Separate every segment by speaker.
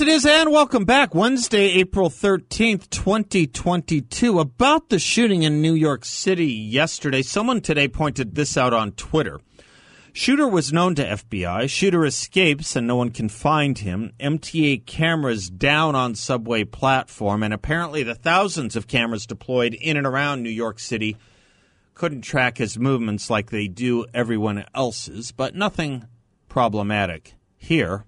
Speaker 1: It is, and welcome back. Wednesday, April 13th, 2022. About the shooting in New York City yesterday, someone today pointed this out on Twitter. Shooter was known to FBI. Shooter escapes and no one can find him. MTA cameras down on subway platform, and apparently the thousands of cameras deployed in and around New York City couldn't track his movements like they do everyone else's, but nothing problematic here.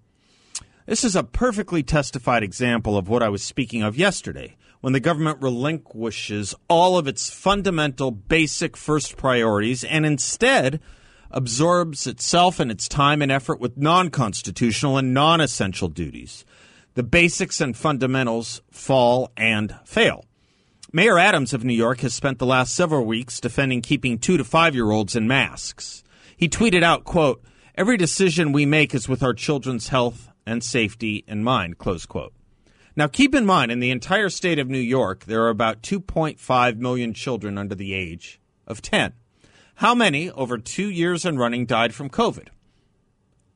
Speaker 1: This is a perfectly testified example of what I was speaking of yesterday when the government relinquishes all of its fundamental, basic first priorities and instead absorbs itself and its time and effort with non constitutional and non essential duties. The basics and fundamentals fall and fail. Mayor Adams of New York has spent the last several weeks defending keeping two to five year olds in masks. He tweeted out, quote, Every decision we make is with our children's health and safety in mind, close quote. Now, keep in mind, in the entire state of New York, there are about 2.5 million children under the age of 10. How many over two years and running died from COVID?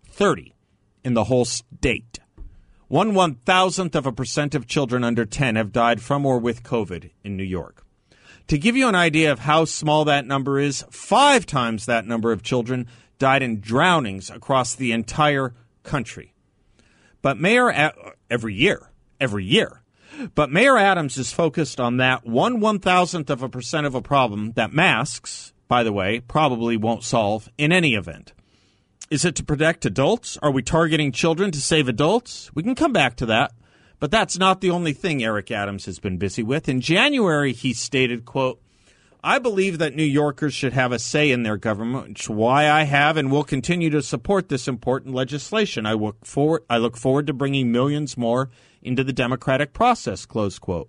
Speaker 1: 30 in the whole state. One one thousandth of a percent of children under 10 have died from or with COVID in New York. To give you an idea of how small that number is, five times that number of children died in drownings across the entire country. But Mayor, every year, every year. But Mayor Adams is focused on that one one thousandth of a percent of a problem that masks, by the way, probably won't solve in any event. Is it to protect adults? Are we targeting children to save adults? We can come back to that. But that's not the only thing Eric Adams has been busy with. In January, he stated, quote, I believe that New Yorkers should have a say in their government, which is why I have and will continue to support this important legislation. I look forward, I look forward to bringing millions more into the democratic process, close quote.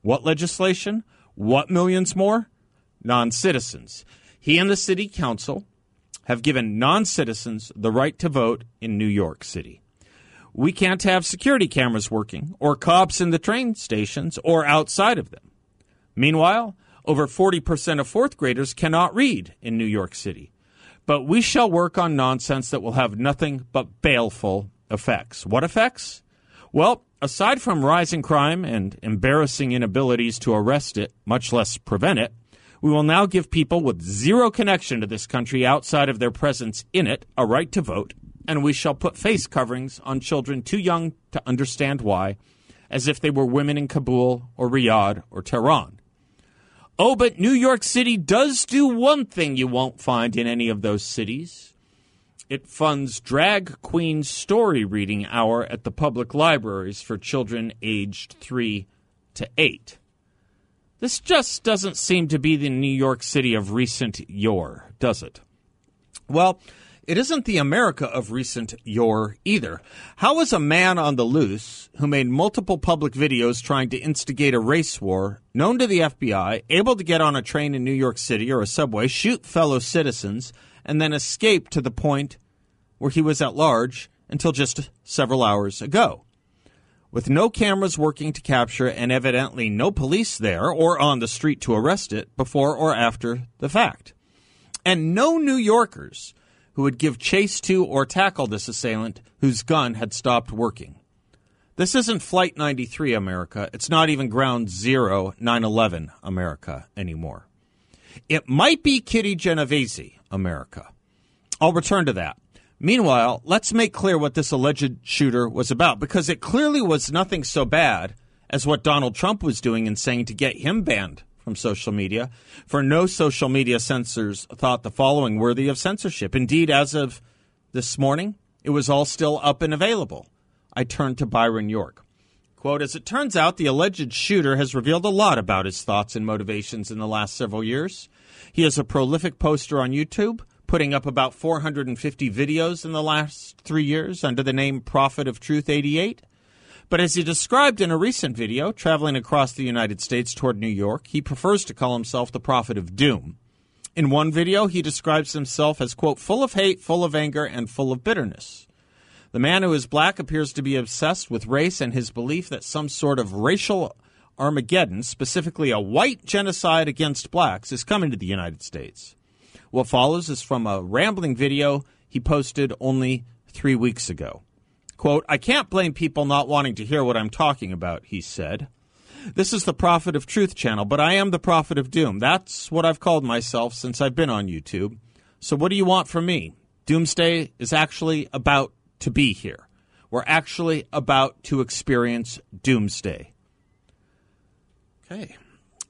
Speaker 1: What legislation? What millions more? Non-citizens. He and the city council have given non-citizens the right to vote in New York City. We can't have security cameras working or cops in the train stations or outside of them. Meanwhile, over 40% of fourth graders cannot read in New York City. But we shall work on nonsense that will have nothing but baleful effects. What effects? Well, aside from rising crime and embarrassing inabilities to arrest it, much less prevent it, we will now give people with zero connection to this country outside of their presence in it a right to vote, and we shall put face coverings on children too young to understand why, as if they were women in Kabul or Riyadh or Tehran. Oh, but New York City does do one thing you won't find in any of those cities. It funds drag queen story reading hour at the public libraries for children aged 3 to 8. This just doesn't seem to be the New York City of recent yore, does it? Well, it isn't the America of recent yore either. How is a man on the loose who made multiple public videos trying to instigate a race war, known to the FBI, able to get on a train in New York City or a subway, shoot fellow citizens, and then escape to the point where he was at large until just several hours ago? With no cameras working to capture and evidently no police there or on the street to arrest it before or after the fact. And no New Yorkers who would give chase to or tackle this assailant whose gun had stopped working. This isn't Flight 93 America. It's not even Ground Zero 9 11 America anymore. It might be Kitty Genovese America. I'll return to that. Meanwhile, let's make clear what this alleged shooter was about because it clearly was nothing so bad as what Donald Trump was doing and saying to get him banned from social media, for no social media censors thought the following worthy of censorship. Indeed, as of this morning, it was all still up and available. I turned to Byron York. Quote, as it turns out, the alleged shooter has revealed a lot about his thoughts and motivations in the last several years. He is a prolific poster on YouTube, putting up about 450 videos in the last three years under the name Prophet of Truth 88. But as he described in a recent video, traveling across the United States toward New York, he prefers to call himself the prophet of doom. In one video, he describes himself as, quote, full of hate, full of anger, and full of bitterness. The man who is black appears to be obsessed with race and his belief that some sort of racial Armageddon, specifically a white genocide against blacks, is coming to the United States. What follows is from a rambling video he posted only three weeks ago. Quote, I can't blame people not wanting to hear what I'm talking about, he said. This is the Prophet of Truth channel, but I am the Prophet of Doom. That's what I've called myself since I've been on YouTube. So what do you want from me? Doomsday is actually about to be here. We're actually about to experience doomsday. Okay.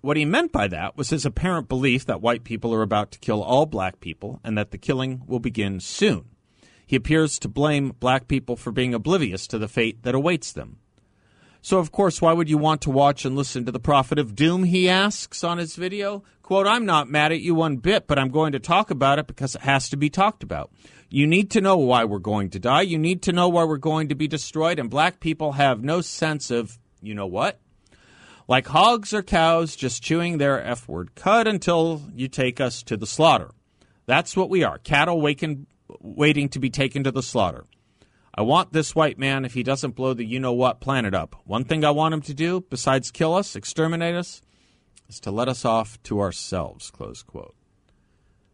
Speaker 1: What he meant by that was his apparent belief that white people are about to kill all black people and that the killing will begin soon. He appears to blame black people for being oblivious to the fate that awaits them. So, of course, why would you want to watch and listen to the Prophet of Doom? He asks on his video. Quote, I'm not mad at you one bit, but I'm going to talk about it because it has to be talked about. You need to know why we're going to die. You need to know why we're going to be destroyed. And black people have no sense of, you know what? Like hogs or cows just chewing their F word. Cut until you take us to the slaughter. That's what we are cattle waking, waiting to be taken to the slaughter. I want this white man, if he doesn't blow the you know what planet up, one thing I want him to do, besides kill us, exterminate us, is to let us off to ourselves. Close quote.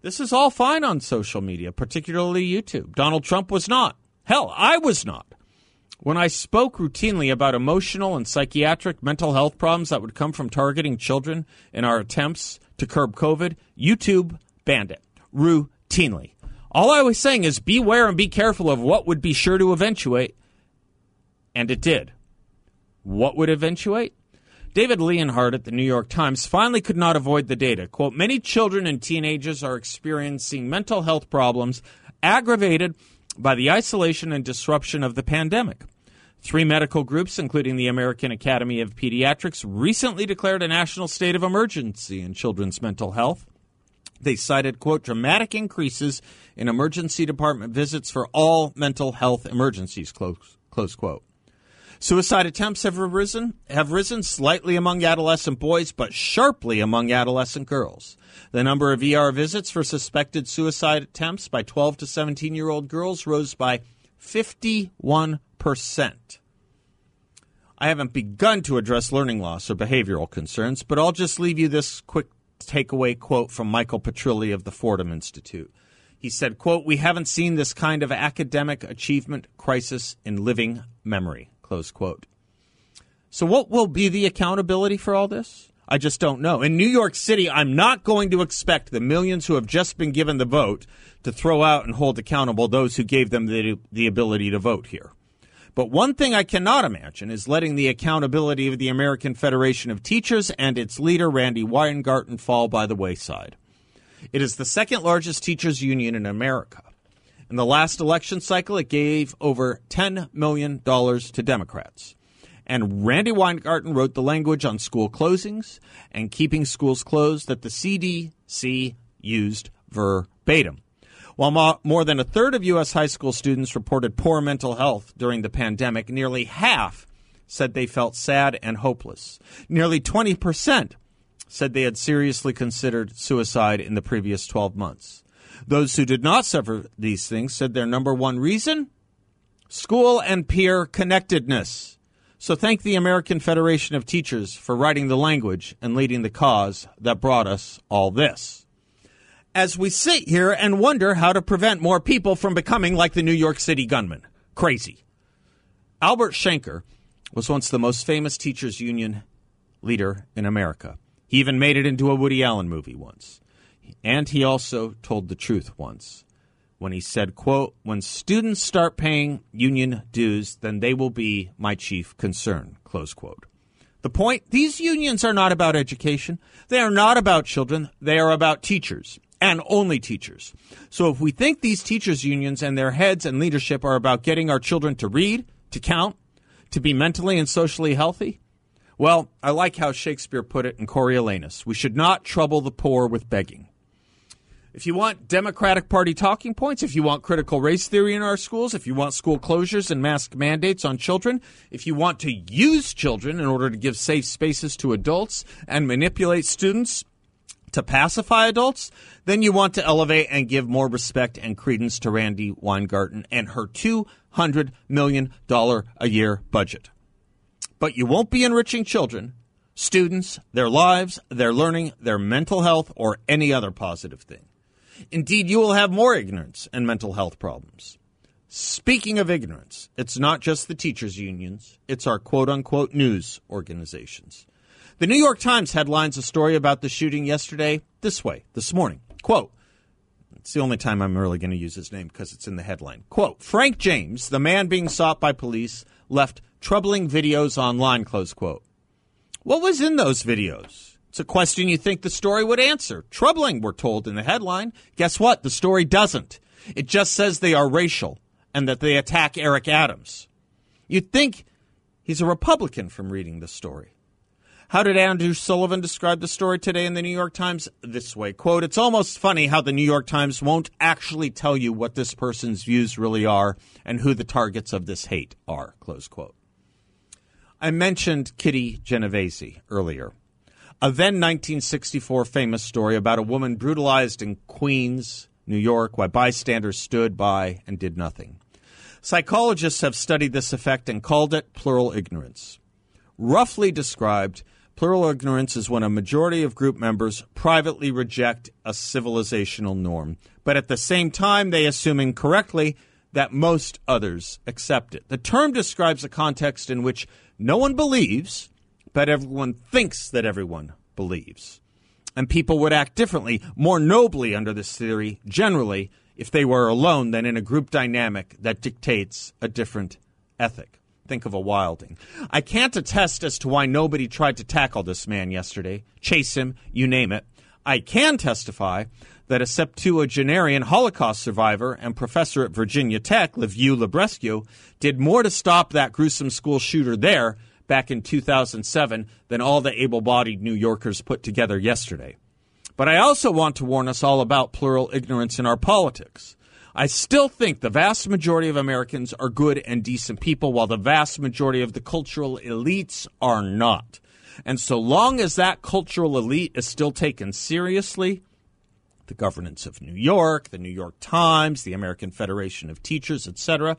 Speaker 1: This is all fine on social media, particularly YouTube. Donald Trump was not. Hell, I was not. When I spoke routinely about emotional and psychiatric mental health problems that would come from targeting children in our attempts to curb COVID, YouTube banned it routinely. All I was saying is beware and be careful of what would be sure to eventuate, and it did. What would eventuate? David Leonhardt at the New York Times finally could not avoid the data. Quote, many children and teenagers are experiencing mental health problems aggravated by the isolation and disruption of the pandemic. Three medical groups, including the American Academy of Pediatrics, recently declared a national state of emergency in children's mental health. They cited, quote, dramatic increases in emergency department visits for all mental health emergencies, close, close quote. Suicide attempts have risen, have risen slightly among adolescent boys, but sharply among adolescent girls. The number of ER visits for suspected suicide attempts by 12 to 17 year old girls rose by 51 percent. I haven't begun to address learning loss or behavioral concerns, but I'll just leave you this quick takeaway quote from Michael Petrilli of the Fordham Institute. He said, quote, We haven't seen this kind of academic achievement crisis in living memory, close quote. So what will be the accountability for all this? I just don't know. In New York City, I'm not going to expect the millions who have just been given the vote to throw out and hold accountable those who gave them the, the ability to vote here. But one thing I cannot imagine is letting the accountability of the American Federation of Teachers and its leader, Randi Weingarten, fall by the wayside. It is the second largest teachers union in America. In the last election cycle, it gave over $10 million to Democrats. And Randi Weingarten wrote the language on school closings and keeping schools closed that the CDC used verbatim. While more than a third of U.S. high school students reported poor mental health during the pandemic, nearly half said they felt sad and hopeless. Nearly 20% said they had seriously considered suicide in the previous 12 months. Those who did not suffer these things said their number one reason school and peer connectedness. So thank the American Federation of Teachers for writing the language and leading the cause that brought us all this as we sit here and wonder how to prevent more people from becoming like the New York City gunman. Crazy. Albert Shanker was once the most famous teachers union leader in America. He even made it into a Woody Allen movie once. And he also told the truth once when he said, quote, when students start paying union dues, then they will be my chief concern, close quote. The point, these unions are not about education. They are not about children. They are about teachers and only teachers. So if we think these teachers' unions and their heads and leadership are about getting our children to read, to count, to be mentally and socially healthy, well, I like how Shakespeare put it in Coriolanus. We should not trouble the poor with begging. If you want Democratic Party talking points, if you want critical race theory in our schools, if you want school closures and mask mandates on children, if you want to use children in order to give safe spaces to adults and manipulate students to pacify adults, then you want to elevate and give more respect and credence to Randi Weingarten and her $200 million a year budget. But you won't be enriching children, students, their lives, their learning, their mental health, or any other positive thing. Indeed, you will have more ignorance and mental health problems. Speaking of ignorance, it's not just the teachers' unions, it's our quote unquote news organizations. The New York Times headlines a story about the shooting yesterday this way, this morning. Quote, it's the only time I'm really going to use his name because it's in the headline. Quote, Frank James, the man being sought by police, left troubling videos online, close quote. What was in those videos? It's a question you think the story would answer. Troubling, we're told in the headline. Guess what? The story doesn't. It just says they are racial and that they attack Eric Adams. You'd think he's a Republican from reading the story. How did Andrew Sullivan describe the story today in the New York Times? This way, quote, It's almost funny how the New York Times won't actually tell you what this person's views really are and who the targets of this hate are, close quote. I mentioned Kitty Genovese earlier a then 1964 famous story about a woman brutalized in Queens, New York, while bystanders stood by and did nothing. Psychologists have studied this effect and called it plural ignorance. Roughly described, plural ignorance is when a majority of group members privately reject a civilizational norm, but at the same time they assume incorrectly that most others accept it. The term describes a context in which no one believes but everyone thinks that everyone believes. And people would act differently, more nobly under this theory, generally, if they were alone than in a group dynamic that dictates a different ethic. Think of a Wilding. I can't attest as to why nobody tried to tackle this man yesterday, chase him, you name it. I can testify that a septuagenarian Holocaust survivor and professor at Virginia Tech, Liviu Librescu, did more to stop that gruesome school shooter there back in 2007 than all the able bodied New Yorkers put together yesterday. But I also want to warn us all about plural ignorance in our politics. I still think the vast majority of Americans are good and decent people, while the vast majority of the cultural elites are not. And so long as that cultural elite is still taken seriously, the governance of New York, the New York Times, the American Federation of Teachers, etc.,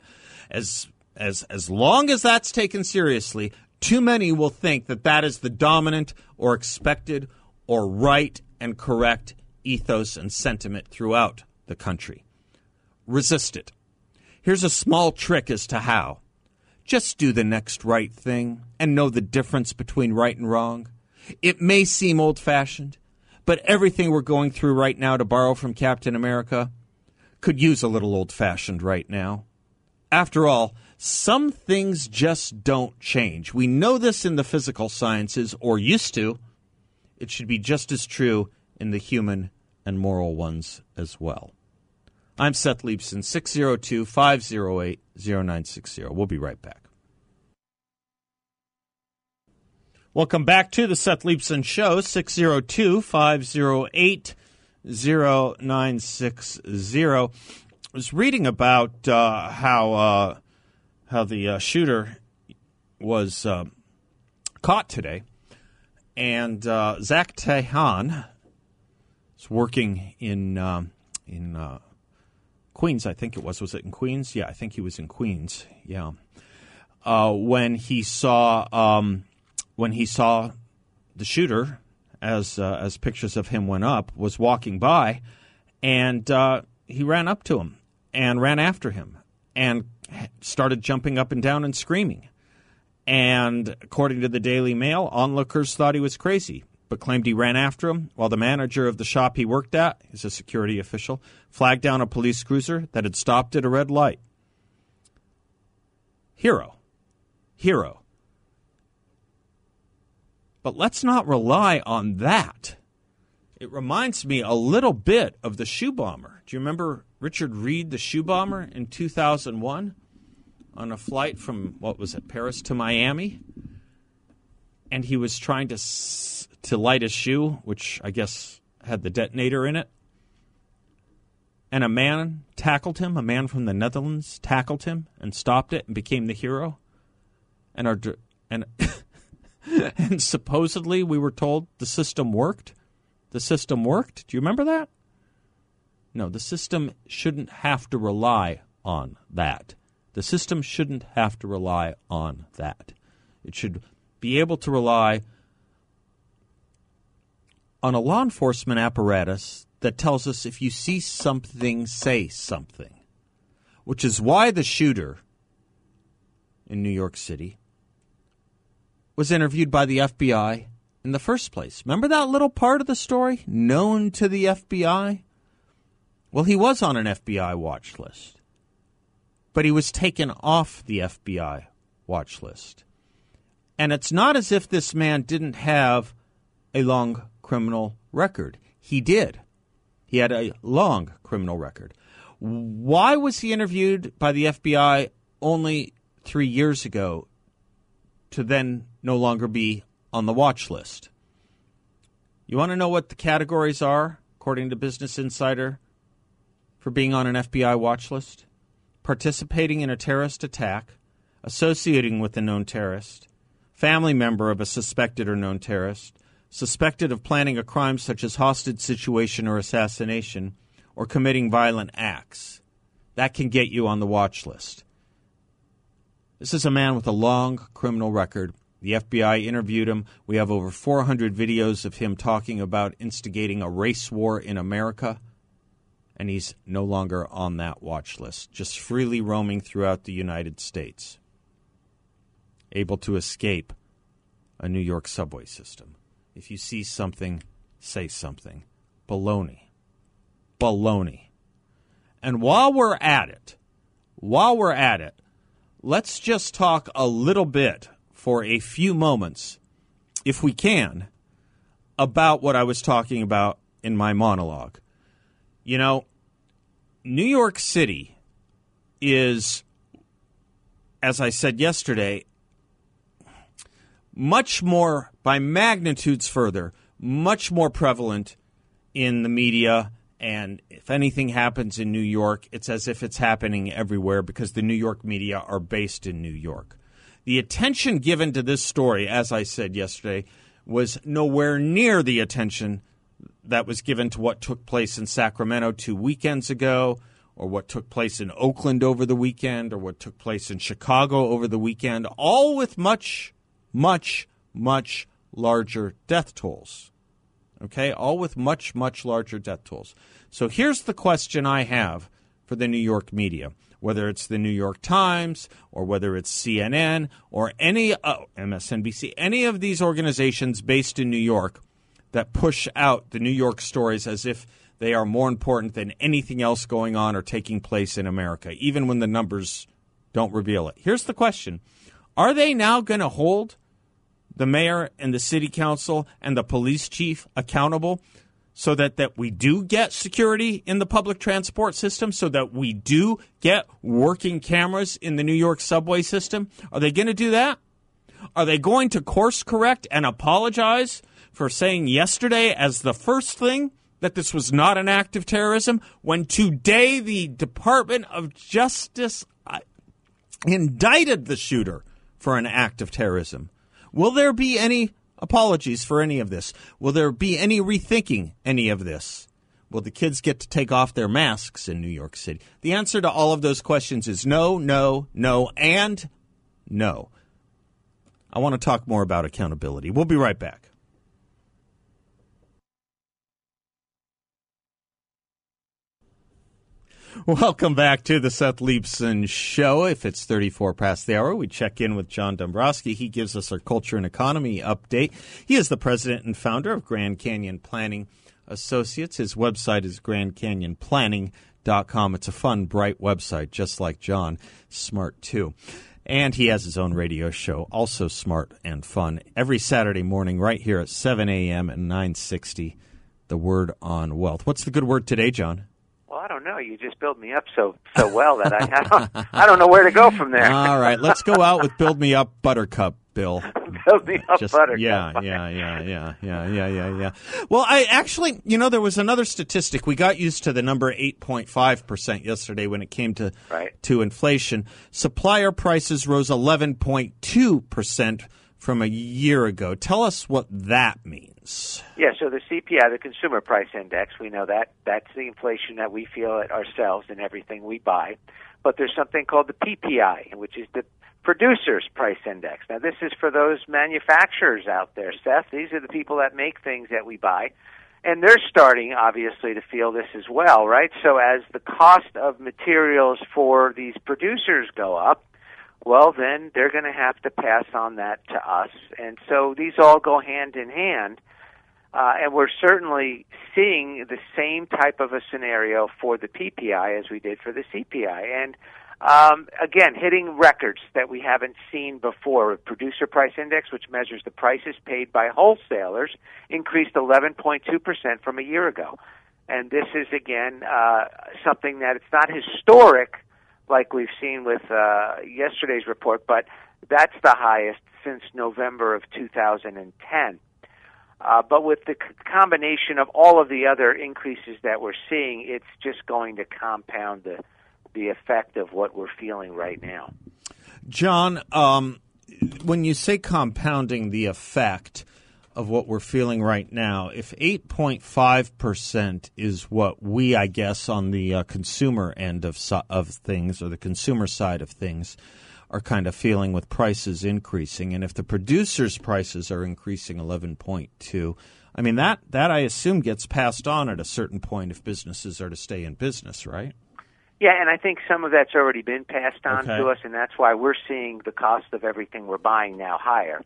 Speaker 1: as as as long as that's taken seriously, too many will think that that is the dominant or expected or right and correct ethos and sentiment throughout the country. Resist it. Here's a small trick as to how. Just do the next right thing and know the difference between right and wrong. It may seem old fashioned, but everything we're going through right now, to borrow from Captain America, could use a little old fashioned right now. After all, some things just don't change. We know this in the physical sciences, or used to. It should be just as true in the human and moral ones as well. I'm Seth Leibsohn, 602 508 0960. We'll be right back. Welcome back to the Seth Leibsohn Show, 602 508 0960. I was reading about uh, how. Uh, how the uh, shooter was uh, caught today, and uh, Zack Tahhan is working in um, in uh, Queens. I think it was. Was it in Queens? Yeah, I think he was in Queens. Yeah, uh, when he saw um, when he saw the shooter, as uh, as pictures of him went up, was walking by, and he ran up to him and ran after him and started jumping up and down and screaming. And according to the Daily Mail, onlookers thought he was crazy, but claimed he ran after him while the manager of the shop he worked at, he's a security official, flagged down a police cruiser that had stopped at a red light. Hero. Hero. But let's not rely on that. It reminds me a little bit of the shoe bomber. Do you remember Richard Reid, the shoe bomber, in 2001? on a flight from what was it, Paris to Miami, and he was trying to to light a shoe, which I guess had the detonator in it, and a man tackled him, a man from the Netherlands tackled him and stopped it and became the hero. And our and and supposedly we were told the system worked. The system worked. Do you remember that? No, the system shouldn't have to rely on that. The system shouldn't have to rely on that. It should be able to rely on a law enforcement apparatus that tells us if you see something, say something, which is why the shooter in New York City was interviewed by the FBI in the first place. Remember that little part of the story? Known to the FBI? Well, he was on an FBI watch list, but he was taken off the FBI watch list. And it's not as if this man didn't have a long criminal record. He did. He had a long criminal record. Why was he interviewed by the FBI only three years ago to then no longer be on the watch list? You want to know what the categories are, according to Business Insider, for being on an FBI watch list? Participating in a terrorist attack, associating with a known terrorist, family member of a suspected or known terrorist, suspected of planning a crime such as hostage situation or assassination, or committing violent acts. That can get you on the watch list. This is a man with a long criminal record. The FBI interviewed him. We have over 400 videos of him talking about instigating a race war in America. And he's no longer on that watch list, just freely roaming throughout the United States, able to escape a New York subway system. If you see something, say something. Baloney. Baloney. And while we're at it, while we're at it, let's just talk a little bit for a few moments, if we can, about what I was talking about in my monologue. You know, New York City is, as I said yesterday, much more, by magnitudes further, much more prevalent in the media. And if anything happens in New York, it's as if it's happening everywhere because the New York media are based in New York. The attention given to this story, as I said yesterday, was nowhere near the attention that was given to what took place in Sacramento two weekends ago, or what took place in Oakland over the weekend, or what took place in Chicago over the weekend, all with much much, much larger death tolls. Okay, all with much, much larger death tolls. So here's the question I have for the New York media, whether it's the New York Times or whether it's CNN or any uh, MSNBC, any of these organizations based in New York that push out the New York stories as if they are more important than anything else going on or taking place in America, even when the numbers don't reveal it. Here's the question Are they now going to hold the mayor and the city council and the police chief accountable so that, that we do get security in the public transport system, so that we do get working cameras in the New York subway system? Are they going to do that? Are they going to course correct and apologize for saying yesterday as the first thing that this was not an act of terrorism when today the Department of Justice uh, indicted the shooter for an act of terrorism? Will there be any apologies for any of this? Will there be any rethinking any of this? Will the kids get to take off their masks in New York City? The answer to all of those questions is no, no, no, and no. I want to talk more about accountability. We'll be right back. Welcome back to the Seth Leibsohn Show. If it's 34 past the hour, we check in with John Dombroski. He gives us our culture and economy update. He is the president and founder of Grand Canyon Planning Associates. His website is grandcanyonplanning.com. It's a fun, bright website, just like John. Smart, too. And he has his own radio show, also smart and fun, every Saturday morning right here at 7 a.m. and 960. The Word on Wealth. What's the good word today, John?
Speaker 2: Well, I don't know. You just build me up so so well that I I don't, I don't know where to go from there.
Speaker 1: All right, let's go out with "Build Me Up, Buttercup." Bill.
Speaker 2: build me up,
Speaker 1: Just,
Speaker 2: Buttercup.
Speaker 1: yeah, yeah, yeah, yeah, yeah, yeah, yeah, yeah. Well, I actually, you know, there was another statistic. We got used to the number eight point five percent yesterday when it came to
Speaker 2: Right.
Speaker 1: to inflation. Supplier prices rose eleven point two percent from a year ago. Tell us what that means.
Speaker 2: Yeah, so the CPI, the Consumer Price Index, we know that that's the inflation that we feel it ourselves in everything we buy. But there's something called the PPI, which is the Producers Price Index. Now, this is for those manufacturers out there, Seth. These are the people that make things that we buy. And they're starting, obviously, to feel this as well, right? So as the cost of materials for these producers go up, well, then they're going to have to pass on that to us. And so these all go hand in hand. Uh, and we're certainly seeing the same type of a scenario for the PPI as we did for the CPI. And um, again, hitting records that we haven't seen before. Producer Price Index, which measures the prices paid by wholesalers, increased 11.2% from a year ago. And this is, again, uh, something that it's not historic like we've seen with uh, yesterday's report, but that's the highest since November of 2010. Uh, but with the c- combination of all of the other increases that we're seeing, it's just going to compound the the effect of what we're feeling right now.
Speaker 1: John, um, when you say compounding the effect of what we're feeling right now, if 8.5% is what we, I guess, on the uh, consumer end of, of things or the consumer side of things, are kind of feeling with prices increasing, and if the producers' prices are increasing 11.2, I mean that that I assume gets passed on at a certain point if businesses are to stay in business, right?
Speaker 2: Yeah, and I think some of that's already been passed on
Speaker 1: Okay.
Speaker 2: to us, and that's why we're seeing the cost of everything we're buying now higher,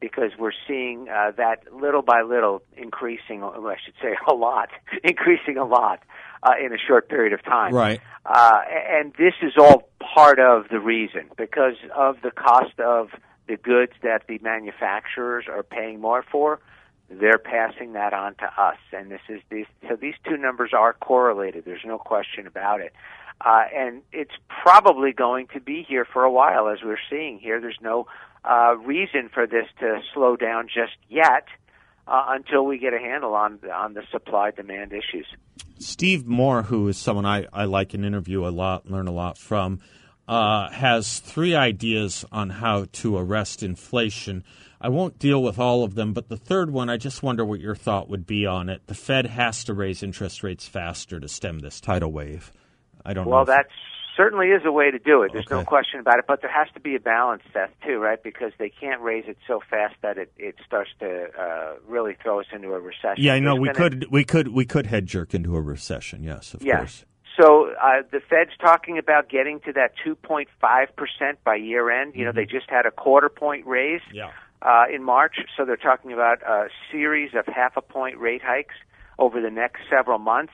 Speaker 2: because we're seeing uh, that little by little increasing. Well, I should say a lot, increasing a lot uh, in a short period of time.
Speaker 1: Right.
Speaker 2: Uh, and this is all part of the reason because of the cost of the goods that the manufacturers are paying more for. They're passing that on to us, and this is these. So these two numbers are correlated. There's no question about it, uh, and it's probably going to be here for a while, as we're seeing here. There's no uh, reason for this to slow down just yet uh, until we get a handle on on the supply demand issues.
Speaker 1: Steve Moore, who is someone I, I like and interview a lot, learn a lot from, uh, has three ideas on how to arrest inflation. I won't deal with all of them, but the third one, I just wonder what your thought would be on it. The Fed has to raise interest rates faster to stem this tidal wave. I don't know.
Speaker 2: Well,
Speaker 1: if-
Speaker 2: that certainly is a way to do it. There's no question about it. But there has to be a balance, Seth, too, right? Because they can't raise it so fast that it, it starts to uh, really throw us into a recession.
Speaker 1: yeah, I know we could we could we could head jerk into a recession. Yes, of
Speaker 2: Yes.
Speaker 1: course.
Speaker 2: So uh, the Fed's talking about getting to that 2.5 percent by year end. You know, they just had a quarter point raise
Speaker 1: Mm-hmm. Yeah.
Speaker 2: uh, in March, so they're talking about a series of half a point rate hikes over the next several months.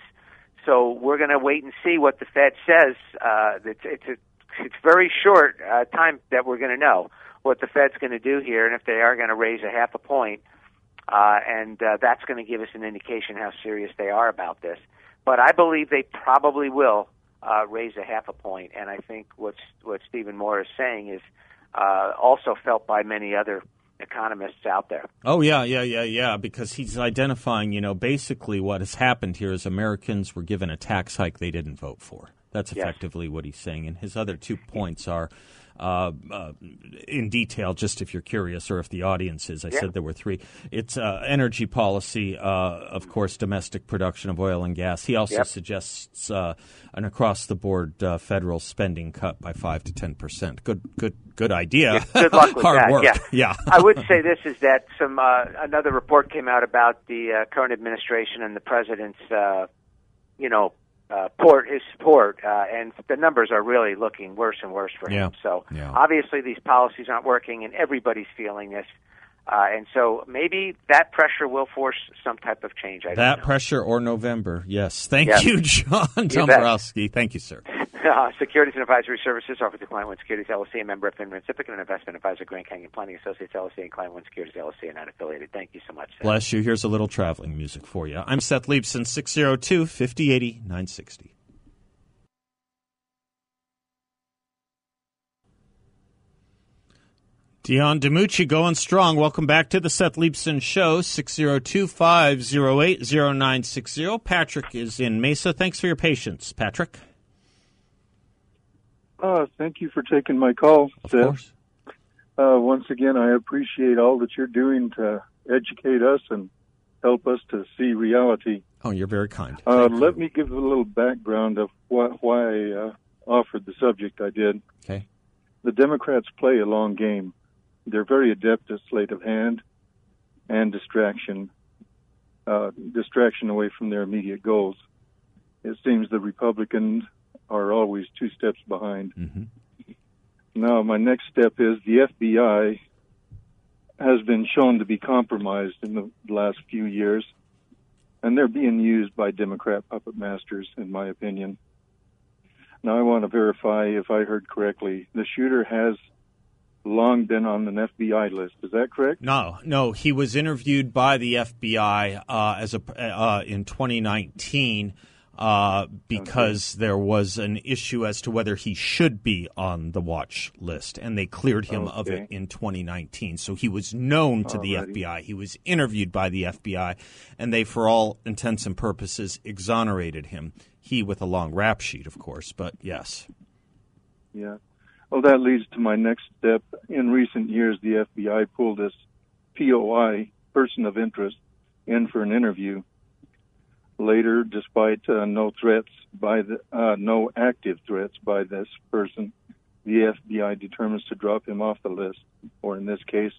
Speaker 2: So we're going to wait and see what the Fed says. Uh, it's it's a, it's very short uh, time that we're going to know what the Fed's going to do here, and if they are going to raise a half a point, uh, and uh, that's going to give us an indication how serious they are about this. But I believe they probably will uh, raise a half a point, and I think what's what Stephen Moore is saying is uh, also felt by many other economists out there.
Speaker 1: Oh yeah, yeah, yeah, yeah. Because he's identifying, you know, basically what has happened here is Americans were given a tax hike they didn't vote for. That's
Speaker 2: Yes.
Speaker 1: effectively what he's saying. And his other two points are, uh, uh, in detail, just if you're curious or if the audience is. I
Speaker 2: Yeah.
Speaker 1: said there were three. It's uh, energy policy, uh, of course, domestic production of oil and gas. He also
Speaker 2: Yep.
Speaker 1: suggests uh, an across-the-board uh, federal spending cut by five to ten percent. Good, good, good idea.
Speaker 2: Good luck with
Speaker 1: Hard
Speaker 2: that.
Speaker 1: work.
Speaker 2: Yeah,
Speaker 1: yeah.
Speaker 2: I would say this is that some uh, another report came out about the uh, current administration and the president's, uh, you know, uh, port his support, uh, and the numbers are really looking worse and worse for
Speaker 1: Yeah.
Speaker 2: him. So
Speaker 1: Yeah.
Speaker 2: obviously these policies aren't working, and everybody's feeling this. Uh, and so maybe that pressure will force some type of change. I don't
Speaker 1: That pressure or November. Yes. Thank
Speaker 2: Yes.
Speaker 1: you, John. Dombroski. Thank you, sir.
Speaker 2: Uh, securities and Advisory Services offered to Client One Securities LLC, a member of FINRA and SIPC, and an investment advisor, Grand Canyon Planning Associates LLC, and Client One Securities LLC, and not affiliated. Thank you so much. Seth.
Speaker 1: Bless you. Here's a little traveling music for you. I'm Seth Leibsohn, 602 5080 960. Dion DiMucci going strong. Welcome back to the Seth Leibsohn Show, 602 508 0960. Patrick is in Mesa. Thanks for your patience, Patrick.
Speaker 3: Uh, thank you for taking my call,
Speaker 1: Of
Speaker 3: Seth.
Speaker 1: course.
Speaker 3: Uh, once again, I appreciate all that you're doing to educate us and help us to see reality.
Speaker 1: Oh, you're very kind.
Speaker 3: Uh, let me give a little background of wh- why I uh, offered the subject I did.
Speaker 1: Okay.
Speaker 3: The Democrats play a long game. They're very adept at sleight of hand and distraction, uh, distraction away from their immediate goals. It seems the Republicans are always two steps behind.
Speaker 1: Mhm.
Speaker 3: Now, my next step is the FBI has been shown to be compromised in the last few years, and they're being used by Democrat puppet masters, in my opinion. Now, I want to verify if I heard correctly. The shooter has long been on an FBI list. Is that correct?
Speaker 1: No, no. He was interviewed by the FBI uh, as a uh, in 2019 uh, because there was an issue as to whether he should be on the watch list, and they cleared him of it in 2019. So he was known to the FBI. He was interviewed by the FBI, and they, for all intents and purposes, exonerated him. He with a long rap sheet, of course, but yes.
Speaker 3: Yeah. Well, that leads to my next step. In recent years, the FBI pulled this POI, person of interest, in for an interview. Later, despite uh, no threats by the, uh, no active threats by this person, the FBI determines to drop him off the list, or in this case,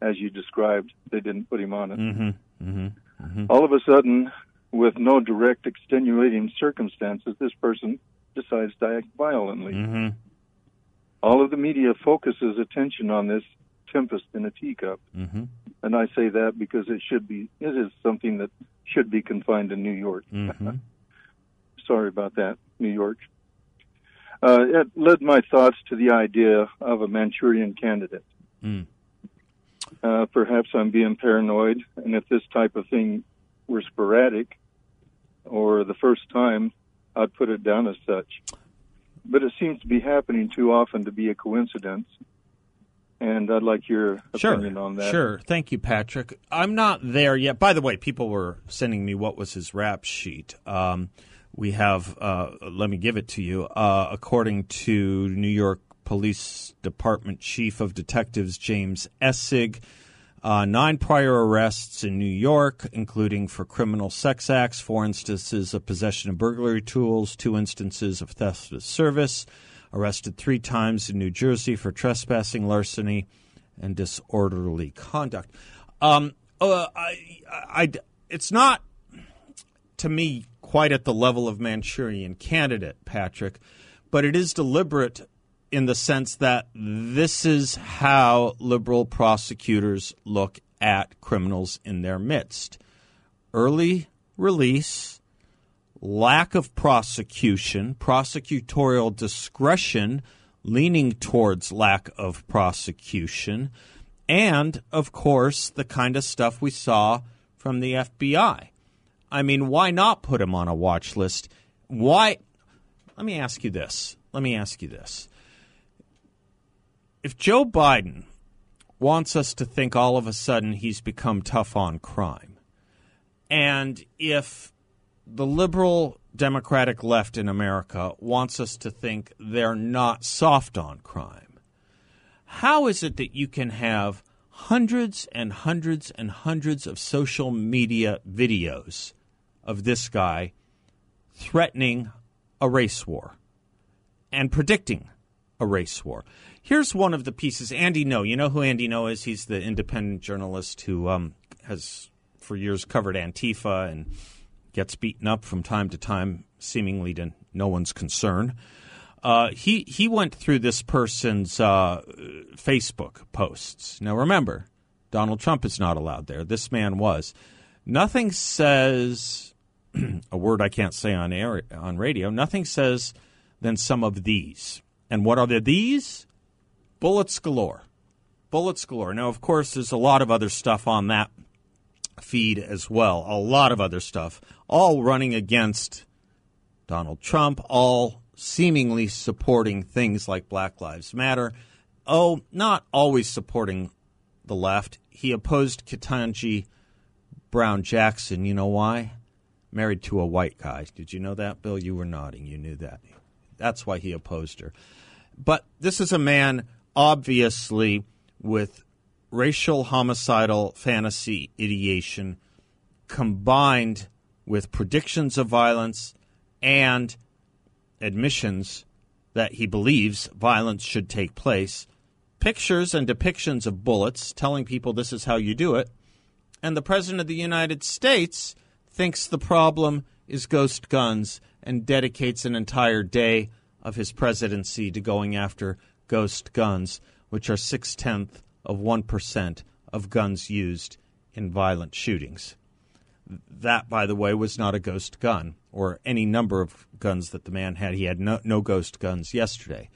Speaker 3: as you described, they didn't put him on it.
Speaker 1: Mm-hmm. Mm-hmm.
Speaker 3: All of a sudden, with no direct extenuating circumstances, this person decides to act violently.
Speaker 1: Mm-hmm.
Speaker 3: All of the media focuses attention on this tempest in a teacup,
Speaker 1: Mm-hmm.
Speaker 3: and I say that because it should be it is something that should be confined to New York.
Speaker 1: Mm-hmm.
Speaker 3: Sorry about that, New York. Uh, it led my thoughts to the idea of a Manchurian candidate.
Speaker 1: Mm.
Speaker 3: Uh, perhaps I'm being paranoid, and if this type of thing were sporadic or the first time, I'd put it down as such. But it seems to be happening too often to be a coincidence, and I'd like your
Speaker 1: Sure.
Speaker 3: opinion on that.
Speaker 1: Sure. Thank you, Patrick. I'm not there yet. By the way, people were sending me what was his rap sheet. Um, we have, uh, let me give it to you. Uh, according to New York Police Department Chief of Detectives James Essig, uh, nine prior arrests in New York, including for criminal sex acts, four instances of possession of burglary tools, two instances of theft of service, arrested three times in New Jersey for trespassing, larceny, and disorderly conduct. Um, uh, I, I, it's not to me quite at the level of Manchurian candidate, Patrick, but it is deliberate in the sense that this is how liberal prosecutors look at criminals in their midst. Early release, lack of prosecution, prosecutorial discretion leaning towards lack of prosecution, and, of course, the kind of stuff we saw from the FBI. I mean, why not put him on a watch list? Why? Let me ask you this. Let me ask you this. If Joe Biden wants us to think all of a sudden he's become tough on crime, and if the liberal Democratic left in America wants us to think they're not soft on crime, how is it that you can have hundreds and hundreds and hundreds of social media videos of this guy threatening a race war and predicting a race war? Here's one of the pieces. Andy Ngo, you know who Andy Ngo is? He's the independent journalist who um, has for years covered Antifa and gets beaten up from time to time, seemingly to no one's concern. Uh, he he went through this person's uh, Facebook posts. Now remember, Donald Trump is not allowed there. This man was. Nothing says a word I can't say on air on radio. Nothing says than some of these. And what are the these? Bullets galore. Bullets galore. Now, of course, there's a lot of other stuff on that feed as well. A lot of other stuff, all running against Donald Trump, all seemingly supporting things like Black Lives Matter. oh, not always supporting the left. He opposed Ketanji Brown Jackson. You know why? Married to a white guy. Did you know that, Bill? You were nodding. You knew that. That's why he opposed her. But this is a man, obviously, with racial homicidal fantasy ideation combined with predictions of violence and admissions that he believes violence should take place, pictures and depictions of bullets telling people this is how you do it, and the President of the United States thinks the problem is ghost guns and dedicates an entire day of his presidency to going after ghost guns, which are six tenths of 1% of guns used in violent shootings. That, by the way, was not a ghost gun or any number of guns that the man had. He had no, no ghost guns yesterday.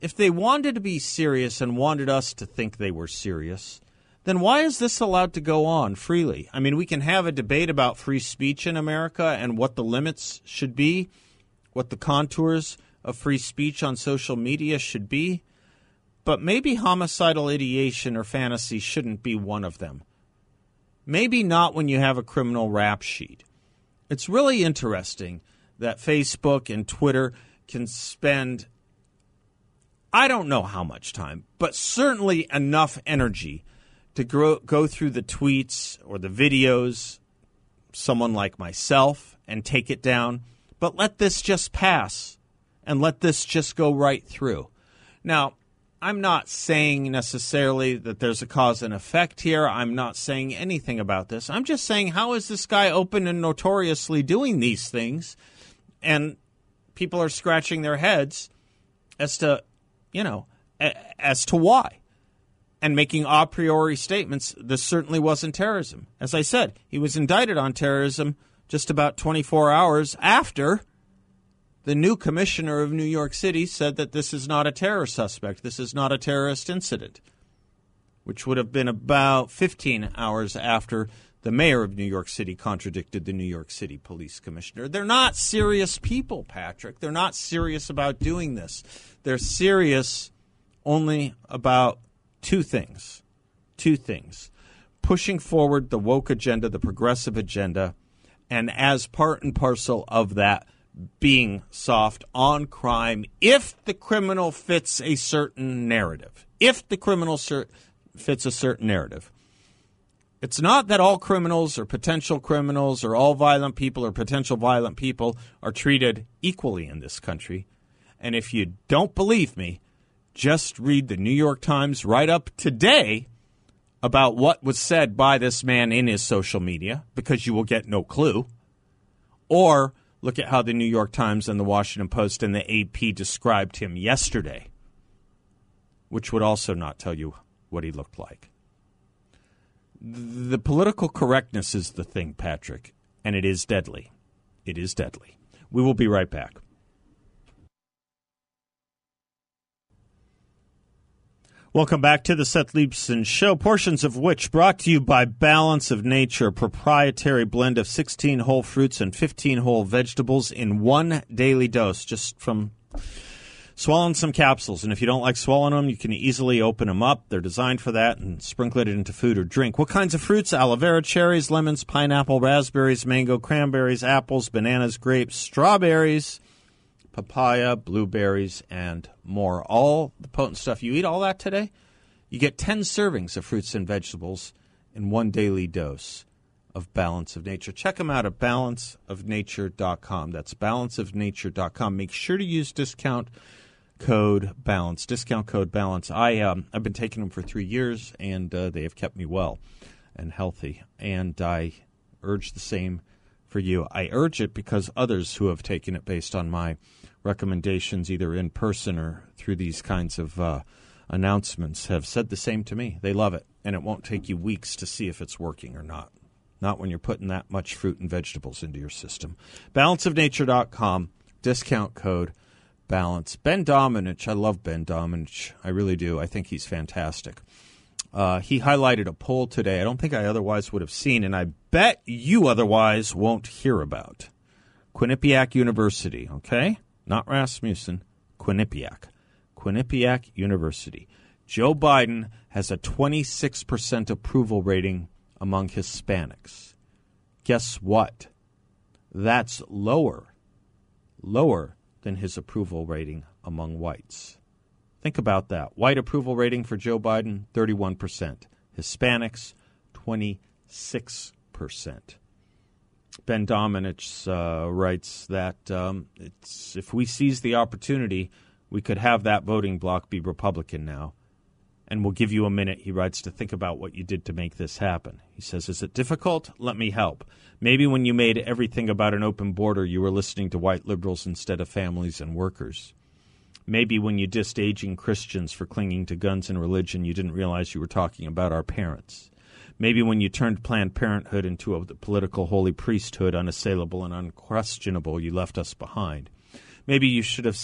Speaker 1: If they wanted to be serious and wanted us to think they were serious, then why is this allowed to go on freely? I mean, we can have a debate about free speech in America and what the limits should be, what the contours of free speech on social media should be, but maybe homicidal ideation or fantasy shouldn't be one of them. Maybe not when you have a criminal rap sheet. It's really interesting that Facebook and Twitter can spend, I don't know how much time, but certainly enough energy to grow, go through the tweets or the videos, someone like myself, and take it down. But let this just pass and let this just go right through. Now, I'm not saying necessarily that there's a cause and effect here. I'm not saying anything about this. I'm just saying, how is this guy open and notoriously doing these things? And people are scratching their heads as to, you know, as to why. And making a priori statements, this certainly wasn't terrorism. As I said, he was indicted on terrorism just about 24 hours after the new commissioner of New York City said that this is not a terror suspect. This is not a terrorist incident, which would have been about 15 hours after the mayor of New York City contradicted the New York City police commissioner. They're not serious people, Patrick. They're not serious about doing this. They're serious only about two things. Two things. Pushing forward the woke agenda, the progressive agenda, and as part and parcel of that, being soft on crime if the criminal fits a certain narrative. If the criminal fits a certain narrative. It's not that all criminals or potential criminals or all violent people or potential violent people are treated equally in this country. And if you don't believe me, just read the New York Times write up today about what was said by this man in his social media because you will get no clue. Or Look at how the New York Times and the Washington Post and the AP described him yesterday, which would also not tell you what he looked like. The political correctness is the thing, Patrick, and it is deadly. It is deadly. We will be right back. Welcome back to the Seth Leibsohn Show, portions of which brought to you by Balance of Nature, proprietary blend of 16 whole fruits and 15 whole vegetables in one daily dose, just from swallowing some capsules. And if you don't like swallowing them, you can easily open them up. They're designed for that and sprinkle it into food or drink. What kinds of fruits? Aloe vera, cherries, lemons, pineapple, raspberries, mango, cranberries, apples, bananas, grapes, strawberries papaya, blueberries, and more. All the potent stuff. You eat all that today? You get 10 servings of fruits and vegetables in one daily dose of Balance of Nature. Check them out at balanceofnature.com. That's balanceofnature.com. Make sure to use discount code balance discount code balance i um, i've been taking them for three years and uh, they have kept me well and healthy and i urge the same for you i urge it because others who have taken it based on my recommendations, either in person or through these kinds of uh, announcements, have said the same to me. They love it, and it won't take you weeks to see if it's working or not. Not when you're putting that much fruit and vegetables into your system. Balanceofnature.com, discount code balance. Ben Domenech, I love Ben Domenech. I really do. I think he's fantastic. Uh, he highlighted a poll today I don't think I otherwise would have seen, and I bet you otherwise won't hear about. Quinnipiac University, okay? Not Rasmussen, Quinnipiac. Quinnipiac University. Joe Biden has a 26% approval rating among Hispanics. Guess what? That's lower, lower than his approval rating among whites. Think about that. White approval rating for Joe Biden, 31%. Hispanics, 26%. Ben Domenech uh, writes that um, if we seize the opportunity, we could have that voting bloc be Republican now. And we'll give you a minute, he writes, to think about what you did to make this happen. He says, Is it difficult? Let me help. Maybe when you made everything about an open border, you were listening to white liberals instead of families and workers. Maybe when you dissed aging Christians for clinging to guns and religion, you didn't realize you were talking about our parents. Maybe when you turned Planned Parenthood into a political holy priesthood, unassailable and unquestionable, you left us behind. Maybe you should have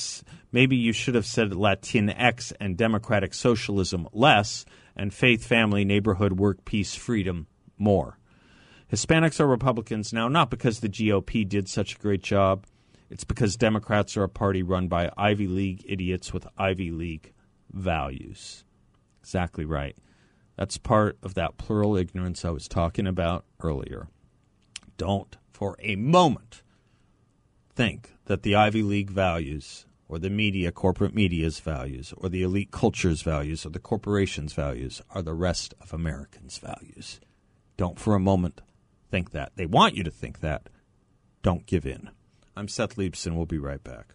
Speaker 1: maybe you should have said Latinx and democratic socialism less and faith, family, neighborhood, work, peace, freedom more. Hispanics are Republicans now not because the GOP did such a great job. It's because Democrats are a party run by Ivy League idiots with Ivy League values. Exactly right. That's part of that plural ignorance I was talking about earlier. Don't for a moment think that the Ivy League values or the media, corporate media's values, or the elite culture's values, or the corporation's values are the rest of Americans' values. Don't for a moment think that. They want you to think that. Don't give in. I'm Seth Leibsohn. We'll be right back.